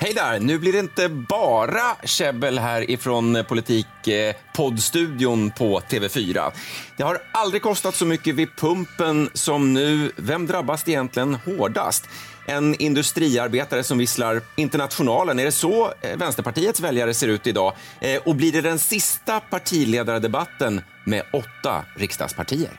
Hej där! Nu blir det inte bara käbbel här ifrån eh, Politikpoddstudion på TV4. Det har aldrig kostat så mycket vid pumpen som nu. Vem drabbas egentligen hårdast? En industriarbetare som visslar Internationalen. Är det så eh, Vänsterpartiets väljare ser ut idag? Eh, och blir det den sista partiledardebatten med åtta riksdagspartier?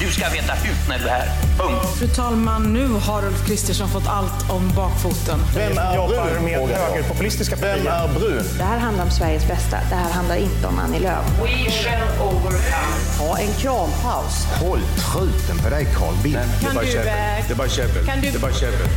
Du ska veta hut när du är här. Punkt. Fru talman, nu har Ulf Kristersson fått allt om bakfoten. Vem är brun? med högerpopulistiska partier. Vem är brun? Det här handlar om Sveriges bästa. Det här handlar inte om Annie Lööf. We shall overcome. Ha en krampaus. Håll truten på dig Carl Bildt. Kan du, eh, Det är bara käbbel. Det är bara käbbel.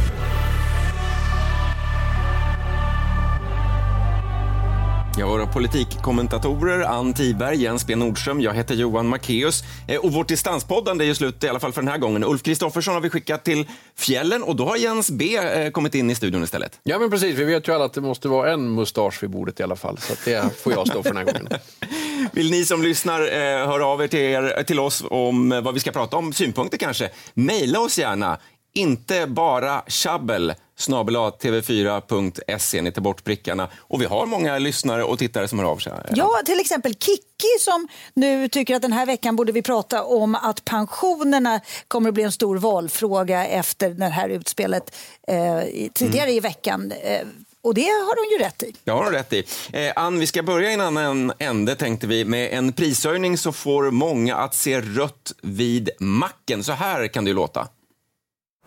Ja, våra politikkommentatorer Ann Tiberg, Jens B Nordström, jag heter Johan Macéus. Eh, Och vårt distanspoddande är ju slut, i alla fall för den här gången. Ulf Kristoffersson har vi skickat till fjällen och då har Jens B eh, kommit in i studion istället. Ja, men precis. Vi vet ju alla att det måste vara en mustasch vid bordet i alla fall. Så det får jag stå för den här gången. Vill ni som lyssnar eh, höra av er till, er till oss om vad vi ska prata om, synpunkter kanske, mejla oss gärna. Inte bara tjabbel snabel tv4.se, ni tar bort prickarna. Och vi har många lyssnare och tittare som hör av sig. Ja, till exempel Kikki som nu tycker att den här veckan borde vi prata om att pensionerna kommer att bli en stor valfråga efter det här utspelet eh, tidigare i veckan. Eh, och det har hon ju rätt i. Det har du rätt i. Eh, Ann, vi ska börja i en annan ände tänkte vi. Med en prishöjning så får många att se rött vid macken. Så här kan det låta.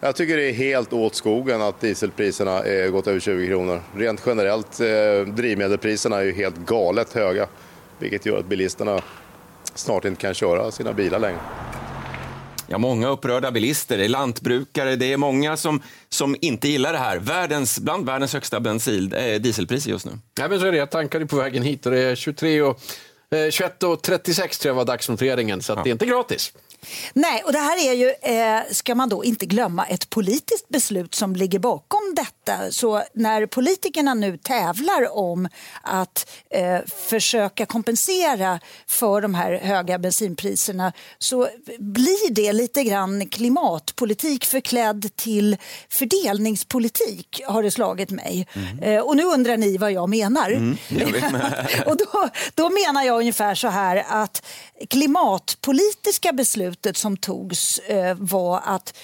Jag tycker det är helt åt skogen att dieselpriserna är gått över 20 kronor. Rent generellt, eh, drivmedelpriserna är ju helt galet höga. Vilket gör att bilisterna snart inte kan köra sina bilar längre. Ja, många upprörda bilister, det är lantbrukare, det är många som, som inte gillar det här. Världens, bland världens högsta bensin, eh, dieselpriser just nu. Ja, men så är det. Jag tankade på vägen hit och det är 23 och, eh, 21 och 36 tror jag var dagsnoteringen. Så att det är inte gratis. Nej, och det här är ju, eh, ska man då inte glömma, ett politiskt beslut som ligger bakom detta. Så när politikerna nu tävlar om att eh, försöka kompensera för de här höga bensinpriserna så blir det lite grann klimatpolitik förklädd till fördelningspolitik, har det slagit mig. Eh, och nu undrar ni vad jag menar. och då, då menar jag ungefär så här att klimatpolitiska beslutet som togs eh, var att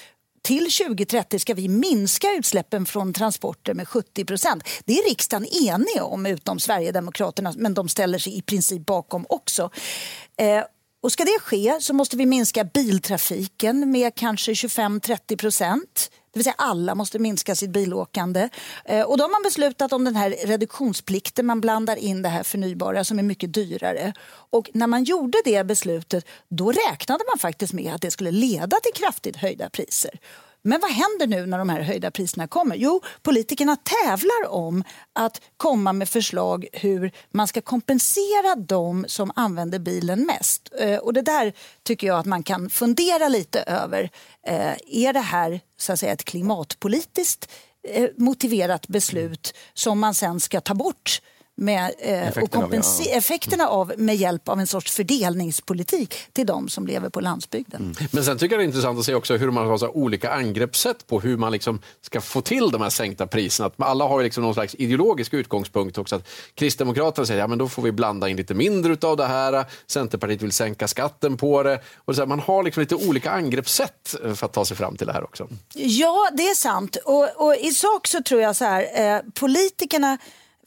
till 2030 ska vi minska utsläppen från transporter med 70 procent. Det är riksdagen enig om, utom Sverigedemokraterna, men de ställer sig i princip bakom också. Eh, och ska det ske så måste vi minska biltrafiken med kanske 25-30 procent. Det vill säga alla måste minska sitt bilåkande. Eh, och då har man beslutat om den här reduktionsplikten. Man blandar in det här förnybara som är mycket dyrare. Och när man gjorde det beslutet då räknade man faktiskt med att det skulle leda till kraftigt höjda priser. Men vad händer nu när de här höjda priserna kommer? Jo, politikerna tävlar om att komma med förslag hur man ska kompensera de som använder bilen mest. Eh, och det där tycker jag att man kan fundera lite över. Eh, är det här så att säga, ett klimatpolitiskt eh, motiverat beslut som man sen ska ta bort med, eh, och Effekterna av, kompense- ja. effekterna av med hjälp av en sorts fördelningspolitik till de som lever på landsbygden. Men sen tycker jag det är intressant att se också hur man har så olika angreppssätt på hur man liksom ska få till de här sänkta priserna. Att alla har liksom någon slags ideologisk utgångspunkt också. Att Kristdemokraterna säger att ja, då får vi blanda in lite mindre av det här. Centerpartiet vill sänka skatten på det. Och så här, man har liksom lite olika angreppssätt eh, för att ta sig fram till det här också. Ja, det är sant. Och, och i sak så tror jag så här, eh, politikerna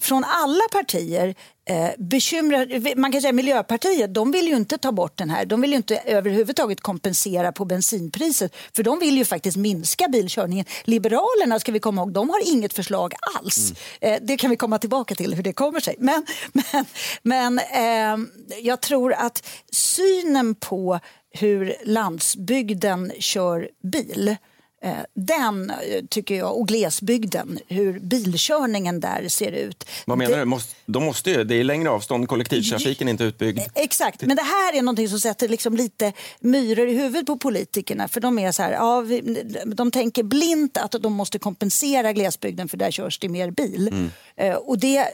från alla partier eh, bekymrar, man kan säga Miljöpartiet, de vill ju inte ta bort den här. De vill ju inte överhuvudtaget kompensera på bensinpriset. För de vill ju faktiskt minska bilkörningen. Liberalerna, ska vi komma ihåg, de har inget förslag alls. Eh, det kan vi komma tillbaka till hur det kommer sig. Men, men, men eh, jag tror att synen på hur landsbygden kör bil Den eh, tycker jag, och glesbygden, hur bilkörningen där ser ut. Vad menar Det- du? Måste, de måste ju, det är längre avstånd, kollektivtrafiken är inte utbyggd. Exakt, men det här är någonting som sätter liksom lite myror i huvudet på politikerna. För de är så här, ja, vi, de tänker blint att de måste kompensera glesbygden för där körs det mer bil. Eh, och det,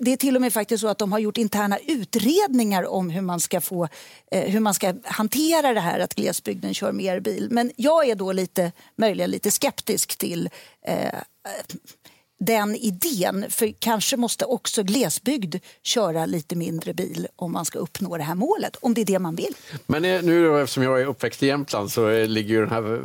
det är till och med faktiskt så att de har gjort interna utredningar om hur man ska få eh, hur man ska hantera det här att glesbygden kör mer bil. Men jag är då lite, möjligen lite skeptisk till eh, den idén. För kanske måste också glesbygd köra lite mindre bil om man ska uppnå det här målet, om det är det man vill. Men eh, nu då, eftersom jag är uppväxt i Jämtland så eh, ligger ju den här eh,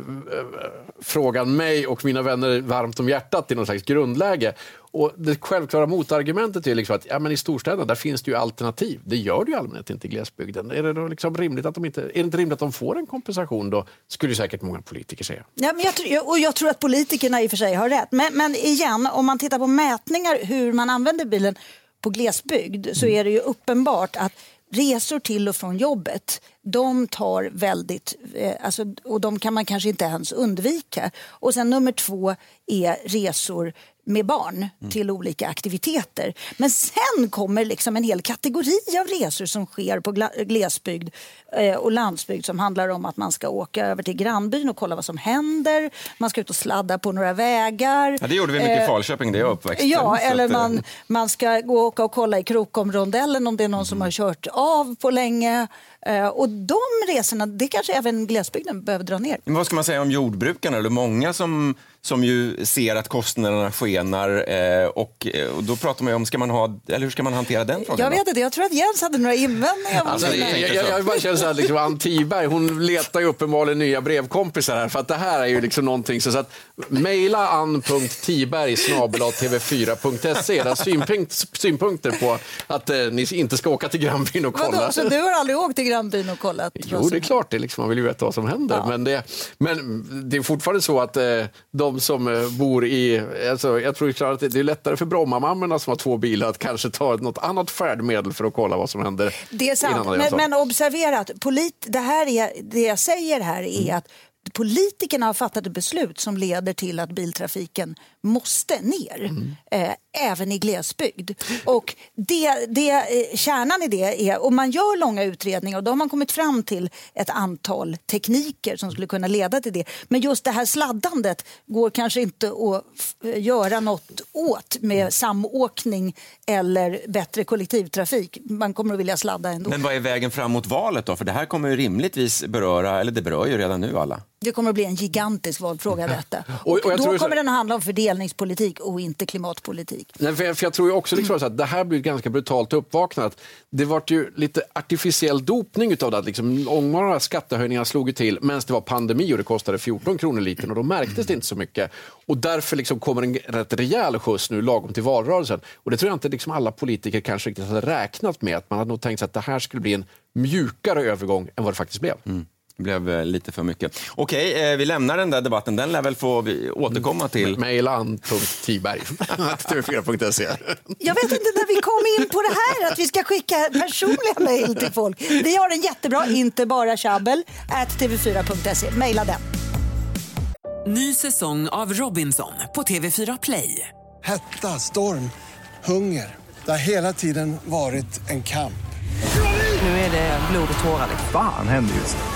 frågan mig och mina vänner varmt om hjärtat i någon slags grundläge. Och det självklara motargumentet är liksom att ja, men i storstäderna där finns det ju alternativ. Det gör det ju i allmänhet inte i glesbygden. Är det, då liksom rimligt att de inte, är det inte rimligt att de får en kompensation då? Skulle ju säkert många politiker säga. Ja, men jag, och jag tror att politikerna i och för sig har rätt. Men, men igen, om man tittar på mätningar hur man använder bilen på glesbygd så är det ju uppenbart att resor till och från jobbet de tar väldigt, eh, alltså, och de kan man kanske inte ens undvika. Och sen nummer två är resor med barn till olika aktiviteter. Men sen kommer liksom en hel kategori av resor som sker på glesbygd eh, och landsbygd som handlar om att man ska åka över till grannbyn och kolla vad som händer. Man ska ut och sladda på några vägar. Ja, det gjorde vi mycket i Eh, Falköping där jag är uppväxt. Ja, att, eller man, man ska gå och åka och kolla i Krokomrondellen om det är någon som har kört av på länge. Eh, Och de resorna, det kanske även glesbygden behöver dra ner. Men vad ska man säga om jordbrukarna? Det många som, som ju ser att kostnaderna skenar eh, och, eh, och då pratar man ju om, ska man ha, eller hur ska man hantera den frågan? Jag vet inte, jag tror att Jens hade några invändningar. Alltså, jag, jag, jag bara känner så här, liksom, Ann Tiberg, hon letar ju uppenbarligen nya brevkompisar här. För att det här är ju liksom någonting så, så att mejla ann.tiberg tv4.se era synpunkt, synpunkter på att eh, ni inte ska åka till grannbyn och kolla. Vadå, så du har aldrig åkt till grannbyn och kollat? Jo, det är klart. Det är liksom, man vill ju veta vad som händer. Men, det, men det är fortfarande så att eh, de som eh, bor i... Alltså, jag tror klart att det, är lättare för Brommamammorna som har två bilar att kanske ta något annat färdmedel för att kolla vad som händer. Det är sant, men, men observera att polit, det, här är, det jag säger här är Mm. att politikerna har fattat ett beslut som leder till att biltrafiken måste ner, Mm. eh, även i glesbygd. Och det, det, eh, kärnan i det är, om man gör långa utredningar och då har man kommit fram till ett antal tekniker som skulle kunna leda till det. Men just det här sladdandet går kanske inte att göra något åt med samåkning eller bättre kollektivtrafik. Man kommer att vilja sladda ändå. Men vad är vägen fram mot valet då? För det här kommer ju rimligtvis beröra, eller det berör ju redan nu alla. Det kommer att bli en gigantisk valfråga detta. Och- och jag då tror så- kommer den att handla om fördelningspolitik och inte klimatpolitik. Nej, för jag, för jag tror ju också liksom att det här blir ganska brutalt uppvaknande. Att Det vart ju lite artificiell dopning utav det. Att Liksom, många av skattehöjningarna slog ju till medan det var pandemi och det kostade 14 kronor litern och då märktes det inte så mycket. Och därför liksom kommer en rätt rejäl skjuts nu lagom till valrörelsen. Och det tror jag inte liksom alla politiker kanske riktigt hade räknat med. Att man hade nog tänkt sig att det här skulle bli en mjukare övergång än vad det faktiskt blev. Det blev eh, lite för mycket. Okej, eh, vi lämnar den där debatten. Den lär väl få vi återkomma till. Mejla an.tiberg. tv4.se. Jag vet inte när vi kom in på det här att vi ska skicka personliga mejl till folk. Vi har en jättebra, inte bara tjabbel, at tv4.se. Mejla den. Ny säsong av Robinson på TV4 Play. Hetta, storm, hunger. Det har hela tiden varit en kamp. Nu är det blod och tårar. Fan händer just nu.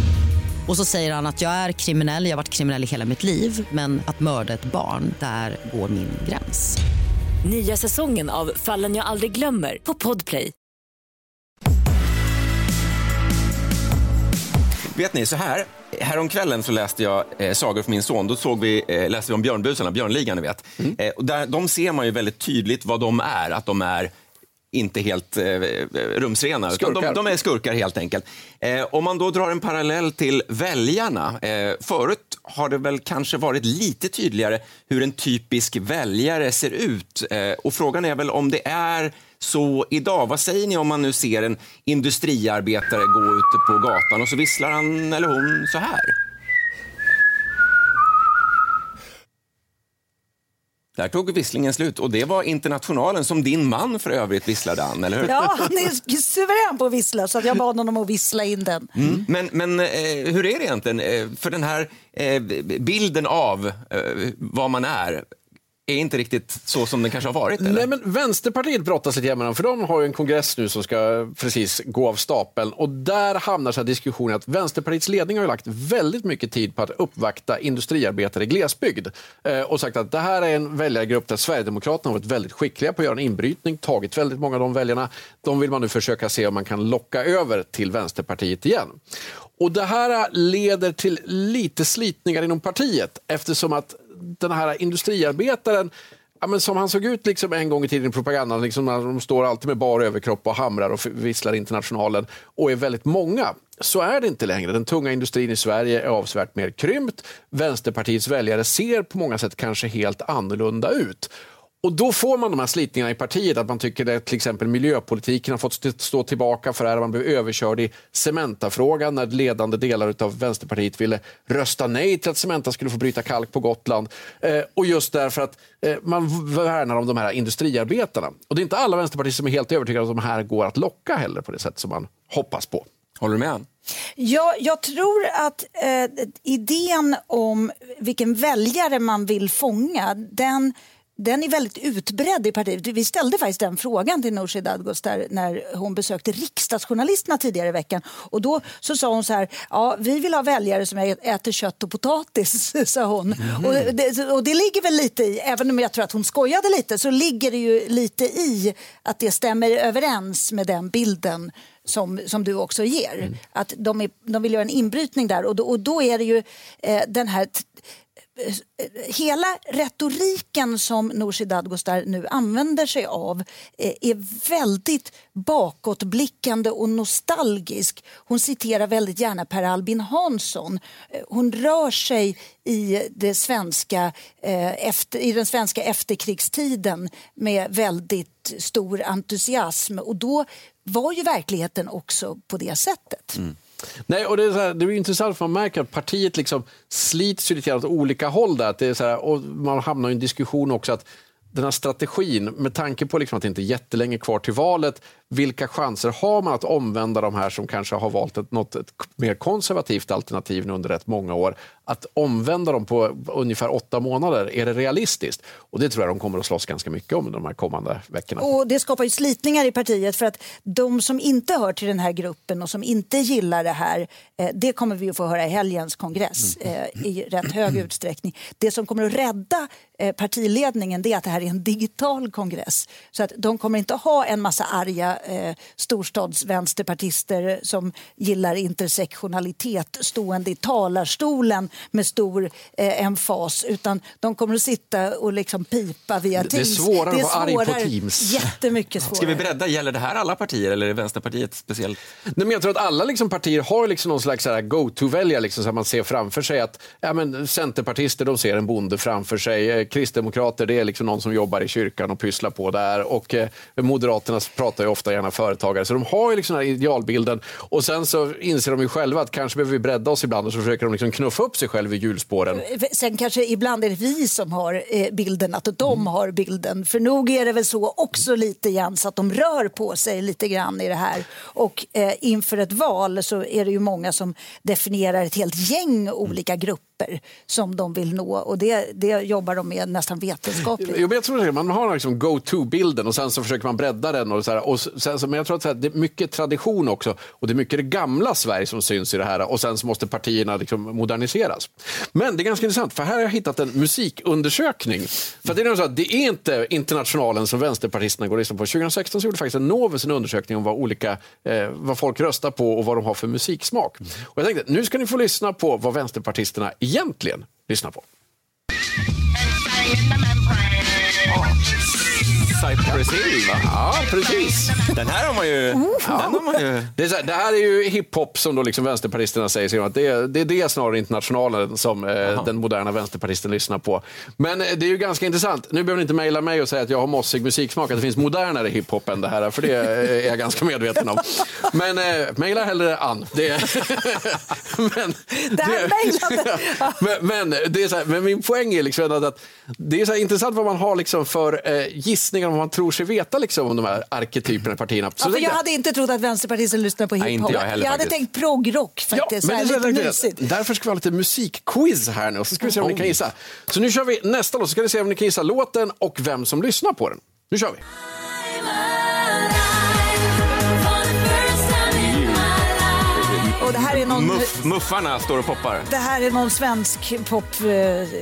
Och så säger han att jag är kriminell, jag har varit kriminell i hela mitt liv men att mörda ett barn, där går min gräns. Nya säsongen av Fallen jag aldrig glömmer på Podplay. Vet ni, så här. Häromkvällen så läste jag eh, sagor för min son. Då såg vi, eh, läste vi om björnbusarna, Björnligan ni vet. Eh, och där, de ser man ju väldigt tydligt vad de är. Att de är inte helt eh, rumsrena. De, de är skurkar helt enkelt. Eh, om man då drar en parallell till väljarna. Eh, förut har det väl kanske varit lite tydligare hur en typisk väljare ser ut. Eh, och frågan är väl om det är så idag. Vad säger ni om man nu ser en industriarbetare gå ute på gatan och så visslar han eller hon så här? Där tog visslingen slut och det var Internationalen som din man för övrigt visslade an, eller hur? Ja, han är suverän på att vissla så att jag bad honom att vissla in den. Mm. Men, men eh, hur är det egentligen? Eh, för den här eh, bilden av eh, vad man är är inte riktigt så som den kanske har varit? Eller? Nej, men Vänsterpartiet brottas lite med dem, för de har ju en kongress nu som ska precis gå av stapeln och där hamnar så här diskussionen att Vänsterpartiets ledning har ju lagt väldigt mycket tid på att uppvakta industriarbetare i glesbygd eh, och sagt att det här är en väljargrupp där Sverigedemokraterna har varit väldigt skickliga på att göra en inbrytning, tagit väldigt många av de väljarna. De vill man nu försöka se om man kan locka över till Vänsterpartiet igen. Och Det här leder till lite slitningar inom partiet eftersom att den här industriarbetaren Ja, men som han såg ut liksom en gång i tiden i propagandan, liksom, när de står alltid med bar överkropp och hamrar och visslar internationalen och är väldigt många. Så är det inte längre. Den tunga industrin i Sverige är avsevärt mer krympt. Vänsterpartiets väljare ser på många sätt kanske helt annorlunda ut. Och då får man de här slitningarna i partiet, att man tycker att till exempel miljöpolitiken har fått st- stå tillbaka för det här. Man blev överkörd i Cementa-frågan när ledande delar av Vänsterpartiet ville rösta nej till att Cementa skulle få bryta kalk på Gotland. Eh, och just därför att eh, man värnar om de här industriarbetarna. Och det är inte alla vänsterpartister som är helt övertygade om att de här går att locka heller på det sätt som man hoppas på. Håller du med? Ja, jag tror att eh, idén om vilken väljare man vill fånga, den den är väldigt utbredd i partiet. Vi ställde faktiskt den frågan till Nooshi Dadgostar när hon besökte riksdagsjournalisterna tidigare i veckan. Och då så sa hon så här, ja vi vill ha väljare som äter kött och potatis, sa hon. Och, det, och det ligger väl lite i, även om jag tror att hon skojade lite, så ligger det ju lite i att det stämmer överens med den bilden som, som du också ger. Att de, är, de vill göra en inbrytning där och då, och då är det ju eh, den här Eh, hela retoriken som Nooshi Dadgostar nu använder sig av eh, är väldigt bakåtblickande och nostalgisk. Hon citerar väldigt gärna Per Albin Hansson. Eh, hon rör sig i, det svenska, efter, i den svenska efterkrigstiden med väldigt stor entusiasm och då var ju verkligheten också på det sättet. Mm. Nej, och det, är så här, det är intressant för man märker att partiet liksom slits ju lite grann åt olika håll. Där. Att det är så här, och man hamnar i en diskussion också att den här strategin, med tanke på liksom att det inte är jättelänge kvar till valet, vilka chanser har man att omvända de här som kanske har valt ett, något, ett mer konservativt alternativ nu under rätt många år? Att omvända dem på ungefär åtta månader, är det realistiskt? Och det tror jag de kommer att slåss ganska mycket om de här kommande veckorna. Och Det skapar ju slitningar i partiet för att de som inte hör till den här gruppen och som inte gillar det här, eh, det kommer vi att få höra i helgens kongress eh, i rätt hög utsträckning. Det som kommer att rädda eh, partiledningen det är att det här är en digital kongress. Så att de kommer inte ha en massa arga eh, storstadsvänsterpartister som gillar intersektionalitet stående i talarstolen med stor eh, emfas utan de kommer att sitta och liksom pipa via Det- det är Teams. svårare att vara arg på Teams. Jättemycket svårare. Ska vi bredda? Gäller det här alla partier eller är Vänsterpartiet speciellt? Nej, men jag tror att alla liksom partier har liksom någon slags så här go-to-väljare. Liksom, så att man ser framför sig att ja, men Centerpartister de ser en bonde framför sig. Eh, Kristdemokrater det är liksom någon som jobbar i kyrkan och pysslar på där. Och eh, Moderaterna pratar ju ofta gärna företagare. Så de har ju liksom den här idealbilden. Och sen så inser de ju själva att kanske behöver vi bredda oss ibland och så försöker de liksom knuffa upp sig själva i hjulspåren. Sen kanske ibland är det vi som har eh, bilden, att de har bilden. För nog är det väl så också lite grann så att de rör på sig lite grann i det här. Och eh, inför ett val så är det ju många som definierar ett helt gäng olika grupper som de vill nå och det, det jobbar de med nästan vetenskapligt. Jo, men jag tror att man har liksom go-to-bilden och sen så försöker man bredda den. Och så här, och sen, så, men jag tror att här, det är mycket tradition också och det är mycket det gamla Sverige som syns i det här och sen så måste partierna liksom moderniseras. Men det är ganska intressant för här har jag hittat en musikundersökning. För det, är så här, det är inte Internationalen som vänsterpartisterna går och lyssnar på. 2016 så gjorde faktiskt en Novus en undersökning om vad, olika, eh, vad folk röstar på och vad de har för musiksmak. Och jag tänkte nu ska ni få lyssna på vad vänsterpartisterna egentligen lyssnar på. Cypress Hill, va? Ja, precis. Den här har man ju... Den har man ju... Det, är så här, det här är ju hiphop som då liksom vänsterpartisterna säger. om Att det, är- det är det snarare internationalen som eh, den moderna vänsterpartisten lyssnar på. Men eh, det är ju ganska intressant. Nu behöver ni inte mejla mig och säga att jag har mossig musiksmak, att det finns modernare hiphop än det här, för det är jag ganska medveten om. Men eh, mejla hellre Ann. Det är... men, Där mejlade. men, men, det är så här, men min poäng är liksom att, att det är så här intressant vad man har liksom för eh, gissningar om vad man tror sig veta liksom, om de här arketyperna i partierna. Så Ja, jag jag- hade inte trott att vänsterpartister lyssnar på Nej, hiphop. jag heller hade faktiskt. tänkt proggrock faktiskt. men så det lite så mysigt. Därför ska vi ha lite musikquiz här nu och så ska vi se om ni kan gissa. Så nu kör vi nästa låt så ska vi se om ni kan gissa låten och vem som lyssnar på den. Nu kör vi. Någon, Muff, muffarna står och poppar. det här är någon svensk pop... eh,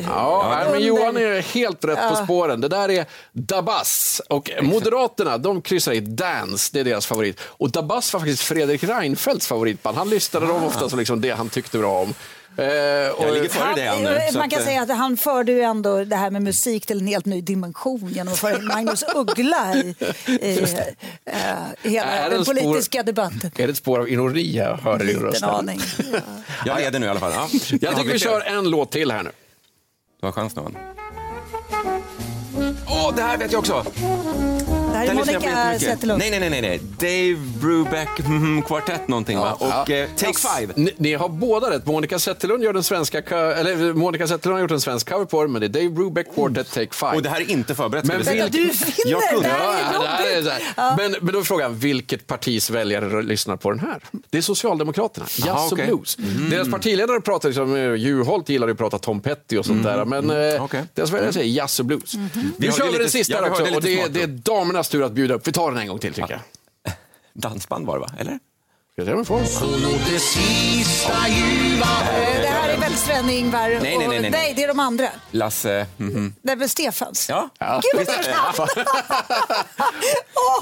Ja, men Johan är helt rätt på Ja. spåren. Det där är Dabas. Och Moderaterna de kryssar i Dance, det är deras favorit. Och Dabas var faktiskt Fredrik Reinfeldts favoritband. Han lyssnade dem ofta som liksom det han tyckte bra om. Eh, och, Jag ligger före dig, Ann, nu. så Man att, kan eh, säga att han förde ju ändå det här med musik till en helt ny dimension genom att föra in Magnus Uggla i, i eh, hela den en spår- politiska debatten. Är det ett spår av ironi jag hör i din Liten röst? aning. Jag leder nu i alla fall. Ja. Jag tycker vi kör en låt till här nu. Du har chans, Novan. Åh, det här vet jag också! Det här är Monica. Zetterlund. Nej, nej, nej, nej. Dave Brubeck mm, Quartet någonting, va? Och eh, Take Five. Ni, ni har båda rätt. Monica Zetterlund gör den svenska eller Monica Zetterlund har gjort en svensk cover på den, men det är Dave Brubeck Quartet Take Five. Och det här är inte förberett. Men vi. Vänta, du vinner! Jag kunde. Det här är Ja, det här är. Men, men då är frågan, vilket partis väljare lyssnar på den här? Det är Socialdemokraterna, Jazz och okej. Blues. Deras partiledare pratar liksom, eh, Juholt gillar ju att prata Tom Petty och sånt där, men eh, Okej. deras väljare säger Jazz och Blues. Vi Nu har kör det vi den sista ja, vi också det och det, det är damernas tur att bjuda upp. Vi tar den en gång till tycker jag. Dansband var det, va? Eller? Ska vi se om vi får. Det här är väl Sven-Ingvar? Nej, nej, nej, nej, nej. det är de andra. Lasse... mhm. Det är väl Stefans? Ja. Gud, det? Åh,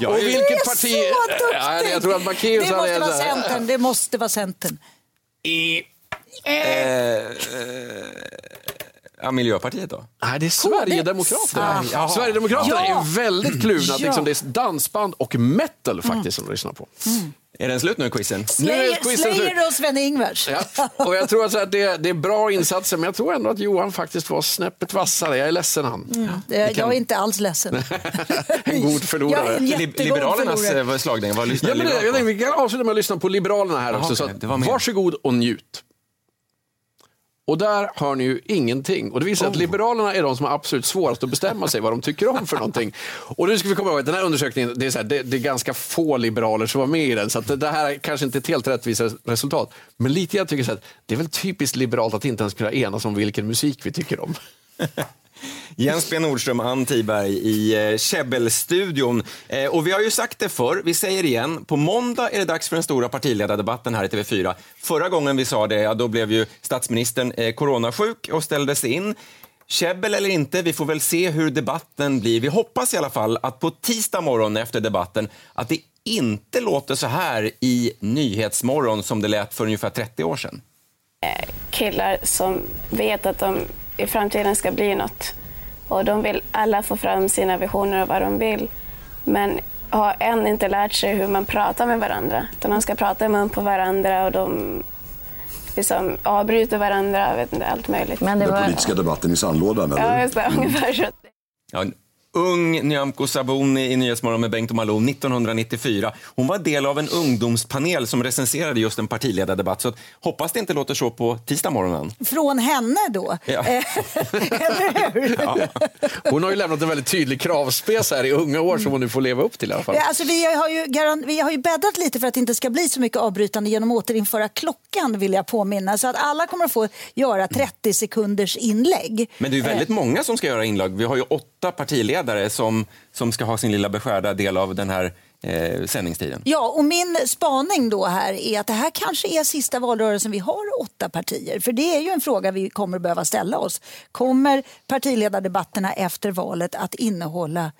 Ja, du och vilket är parti- så duktig! Ja, jag tror att det hade- måste vara Centern. Det måste vara Centern. Eh, eh, ja, Miljöpartiet då? Nej, det är Sverigedemokraterna. Ah. Ja. Sverigedemokraterna Ja. är väldigt kluvna. Ja. Liksom, det är dansband och metal faktiskt som de lyssnar på. Är den slut nu, quizen? Slayer, quizen slut. Slayer och Sven-Ingvars. Ja. Och jag tror att så det, det är bra insatser, men jag tror ändå att Johan faktiskt var snäppet vassare. Jag är ledsen han. Mm. Eh, Jag är inte alls ledsen. En god Jag är förlorare. en Liberalernas förlorare. eh, slagning, vad lyssnar Ja, jag Liberalerna tänkte, vi kan avsluta med att lyssna på Liberalerna här Jaha, också. Så okej, att, varsågod och njut. Och där hör ni ju ingenting. Och det visar att Oh. Liberalerna är de som har absolut svårast att bestämma sig vad de tycker om för någonting. Och nu ska vi komma ihåg att den här undersökningen, det är, så här, det, det är ganska få liberaler som var med i den. Så att det, här är kanske inte ett helt rättvist resultat. Men lite jag tycker så att det är väl typiskt liberalt att inte ens kunna enas om vilken musik vi tycker om. Jens B Nordström, Ann Tiberg i eh, Käbbelstudion. Eh, och vi har ju sagt det förr, vi säger det igen. På måndag är det dags för den stora partiledardebatten här i TV4. Förra gången vi sa det, ja, då blev ju statsministern eh, coronasjuk och ställdes in. Käbbel eller inte, vi får väl se hur debatten blir. Vi hoppas i alla fall att på tisdag morgon efter debatten att det inte låter så här i Nyhetsmorgon som det lät för ungefär 30 år sedan. Eh, killar som vet att de i framtiden ska bli något. Och de vill alla få fram sina visioner och vad de vill. Men har än inte lärt sig hur man pratar med varandra. Utan de ska prata i mun på varandra och de liksom avbryter varandra. Jag vet inte, allt möjligt. Men Den politiska debatten i sandlådan, eller? Ja, just det. Ungefär så. Ja, ung Nyamko Sabuni i Nyhetsmorgon med Bengt och Malou 1994. Hon var del av en ungdomspanel som recenserade just en partiledardebatt. Så att, hoppas det inte låter så på tisdag morgonen. Från henne då? Ja. Eh, Eller hur? Hon har ju lämnat en väldigt tydlig kravspec här i unga år som hon nu får leva upp till i alla fall. Ja, Alltså, vi, har ju garan- vi har ju bäddat lite för att det inte ska bli så mycket avbrytande genom att återinföra klockan vill jag påminna. Så att alla kommer att få göra 30 sekunders inlägg. Men det är ju väldigt många som ska göra inlag. Vi har ju åtta partiledare som, som ska ha sin lilla beskärda del av den här eh, sändningstiden. Ja, och min spaning då här är att det här kanske är sista valrörelsen vi har åtta partier. För det är ju en fråga vi kommer behöva ställa oss. Kommer partiledardebatterna efter valet att innehålla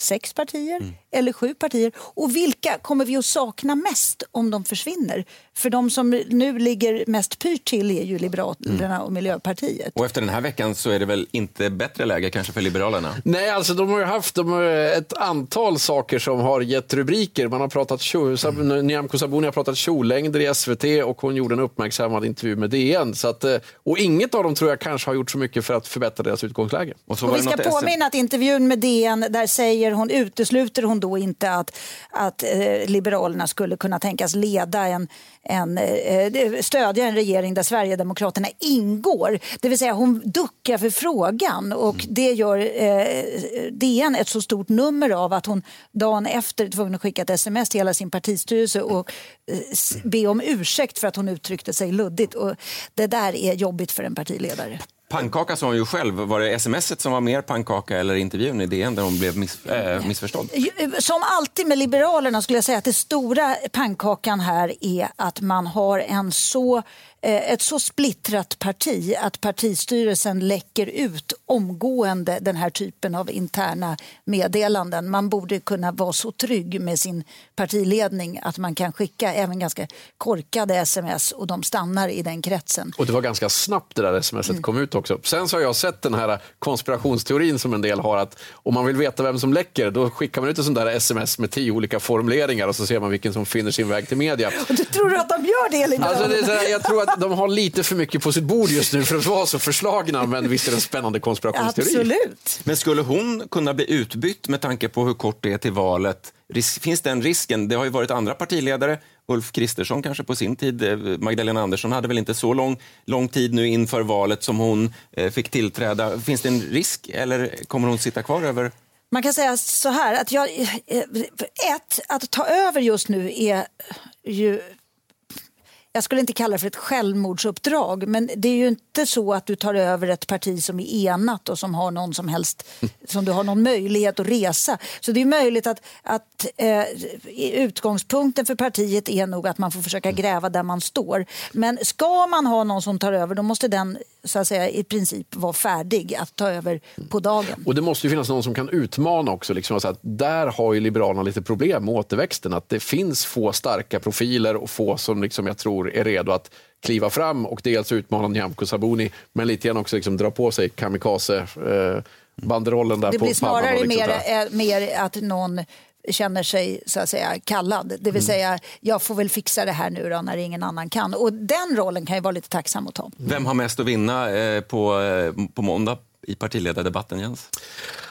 sex partier eller sju partier? Och vilka kommer vi att sakna mest om de försvinner? För de som nu ligger mest pyrt till är ju Liberalerna och Miljöpartiet. Och efter den här veckan så är det väl inte bättre läge kanske för Liberalerna? Nej, alltså de har ju haft de har ett antal saker som har gett rubriker. Man har pratat Sab- Nyamko Sabuni har pratat kjollängder i SVT och hon gjorde en uppmärksammad intervju med DN. Så att, eh, och inget av dem tror jag kanske har gjort så mycket för att förbättra deras utgångsläge. Och så Och vi ska påminna att intervjun med DN, där säger hon, utesluter hon då inte att, att eh, Liberalerna skulle kunna tänkas leda en, en, eh, stödja en regering där Sverigedemokraterna ingår. Det vill säga hon duckar för frågan och Mm. det gör eh, DN ett så stort nummer av att hon dagen efter är tvungen att skicka ett sms till hela sin partistyrelse och eh, be om ursäkt för att hon uttryckte sig luddigt. Och det där är jobbigt för en partiledare. Pannkaka sa hon ju själv. Var det smset som var mer pannkaka eller intervjun i DN där hon blev miss, äh, missförstådd? Som alltid med Liberalerna skulle jag säga att det stora pannkakan här är att man har en så, ett så splittrat parti att partistyrelsen läcker ut omgående den här typen av interna meddelanden. Man borde kunna vara så trygg med sin partiledning att man kan skicka även ganska korkade sms och de stannar i den kretsen. Och det var ganska snabbt det där smset Mm. kom ut också. Sen så har jag sett den här konspirationsteorin som en del har att om man vill veta vem som läcker då skickar man ut en sån där sms med tio olika formuleringar och så ser man vilken som finner sin väg till media. Och du tror att de gör det Liberalerna? Alltså det är så här, jag tror att de har lite för mycket på sitt bord just nu för att vara så förslagna men visst är det en spännande konspirationsteori. Men skulle hon kunna bli utbytt med tanke på hur kort det är till valet? Finns den risken? Det har ju varit andra partiledare, Ulf Kristersson kanske på sin tid, eh, Magdalena Andersson hade väl inte så lång, lång tid nu inför valet som hon eh, fick tillträda. Finns det en risk eller kommer hon sitta kvar över Man kan säga så här, att jag, eh, ett, att ta över just nu är ju jag skulle inte kalla det för ett självmordsuppdrag, men det är ju inte så att du tar över ett parti som är enat och som har någon som helst, som du har någon möjlighet att resa. Så det är möjligt att, att eh, utgångspunkten för partiet är nog att man får försöka gräva där man står. Men ska man ha någon som tar över, då måste den så att säga i princip vara färdig att ta över på dagen. Och det måste ju finnas någon som kan utmana också. Liksom, alltså att där har ju Liberalerna lite problem med återväxten. Att det finns få starka profiler och få som liksom jag tror är redo att kliva fram och dels utmana Nyamko Sabuni men lite grann också liksom dra på sig kamikaze eh, banderollen där Det på blir pannan snarare liksom mer, eh, mer att någon känner sig så att säga kallad. Det vill Mm. säga, jag får väl fixa det här nu då när ingen annan kan. Och den rollen kan ju vara lite tacksam att ta. Vem har mest att vinna eh, på, eh, på måndag i partiledardebatten, Jens?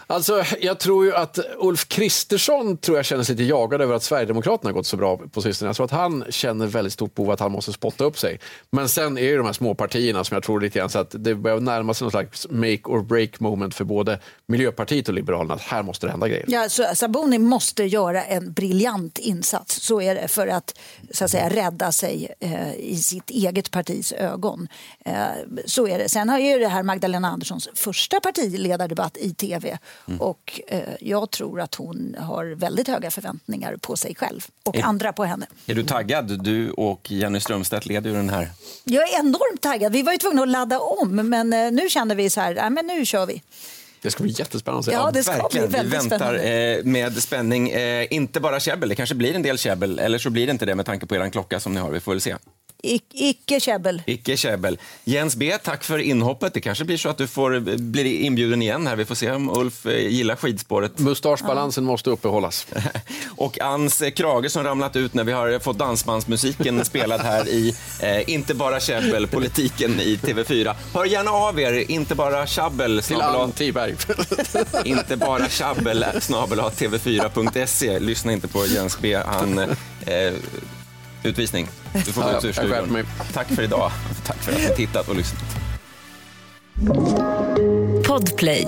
Alltså, jag tror ju att Ulf Kristersson tror jag känner sig lite jagad över att Sverigedemokraterna har gått så bra på sistone. Jag tror att han känner väldigt stort behov att han måste spotta upp sig. Men sen är det de här små partierna som jag tror lite grann så att det börjar närma sig någon slags make or break moment för både Miljöpartiet och Liberalerna. Att här måste det hända grejer. Ja, så Sabuni måste göra en briljant insats, så är det, för att, så att säga, rädda sig eh, i sitt eget partis ögon. Eh, så är det. Sen har ju det här Magdalena Anderssons första partiledardebatt i tv och eh, jag tror att hon har väldigt höga förväntningar på sig själv och Är- andra på henne. Är du taggad? Du och Jenny Strömstedt leder ju den här. Jag är enormt taggad. Vi var ju tvungna att ladda om, men eh, nu kände vi så här, nej, men nu kör vi. Det ska bli jättespännande. Ja, det ska Verkligen. bli väldigt Vi väntar spännande. eh, med spänning. Eh, inte bara käbbel, det kanske blir en del käbbel. Eller så blir det inte det med tanke på er klocka som ni har. Vi får väl se. I, icke käbbel. Icke käbbel. Jens B, tack för inhoppet. Det kanske blir så att du får bli inbjuden igen här. Vi får se om Ulf eh, gillar skidspåret. Mustaschbalansen måste uppehållas. Och Ans eh, krage som ramlat ut när vi har fått dansbandsmusiken spelad här i eh, Inte bara käbbel, politiken i TV4. Hör gärna av er, inte bara tjabbel. Till Ann Tiberg. inte bara tjabbel snabel tv4.se. Lyssna inte på Jens B. Han, eh, utvisning. Du får gå ut ur studion. Tack för idag. Tack för att ni tittat och lyssnat. Podplay.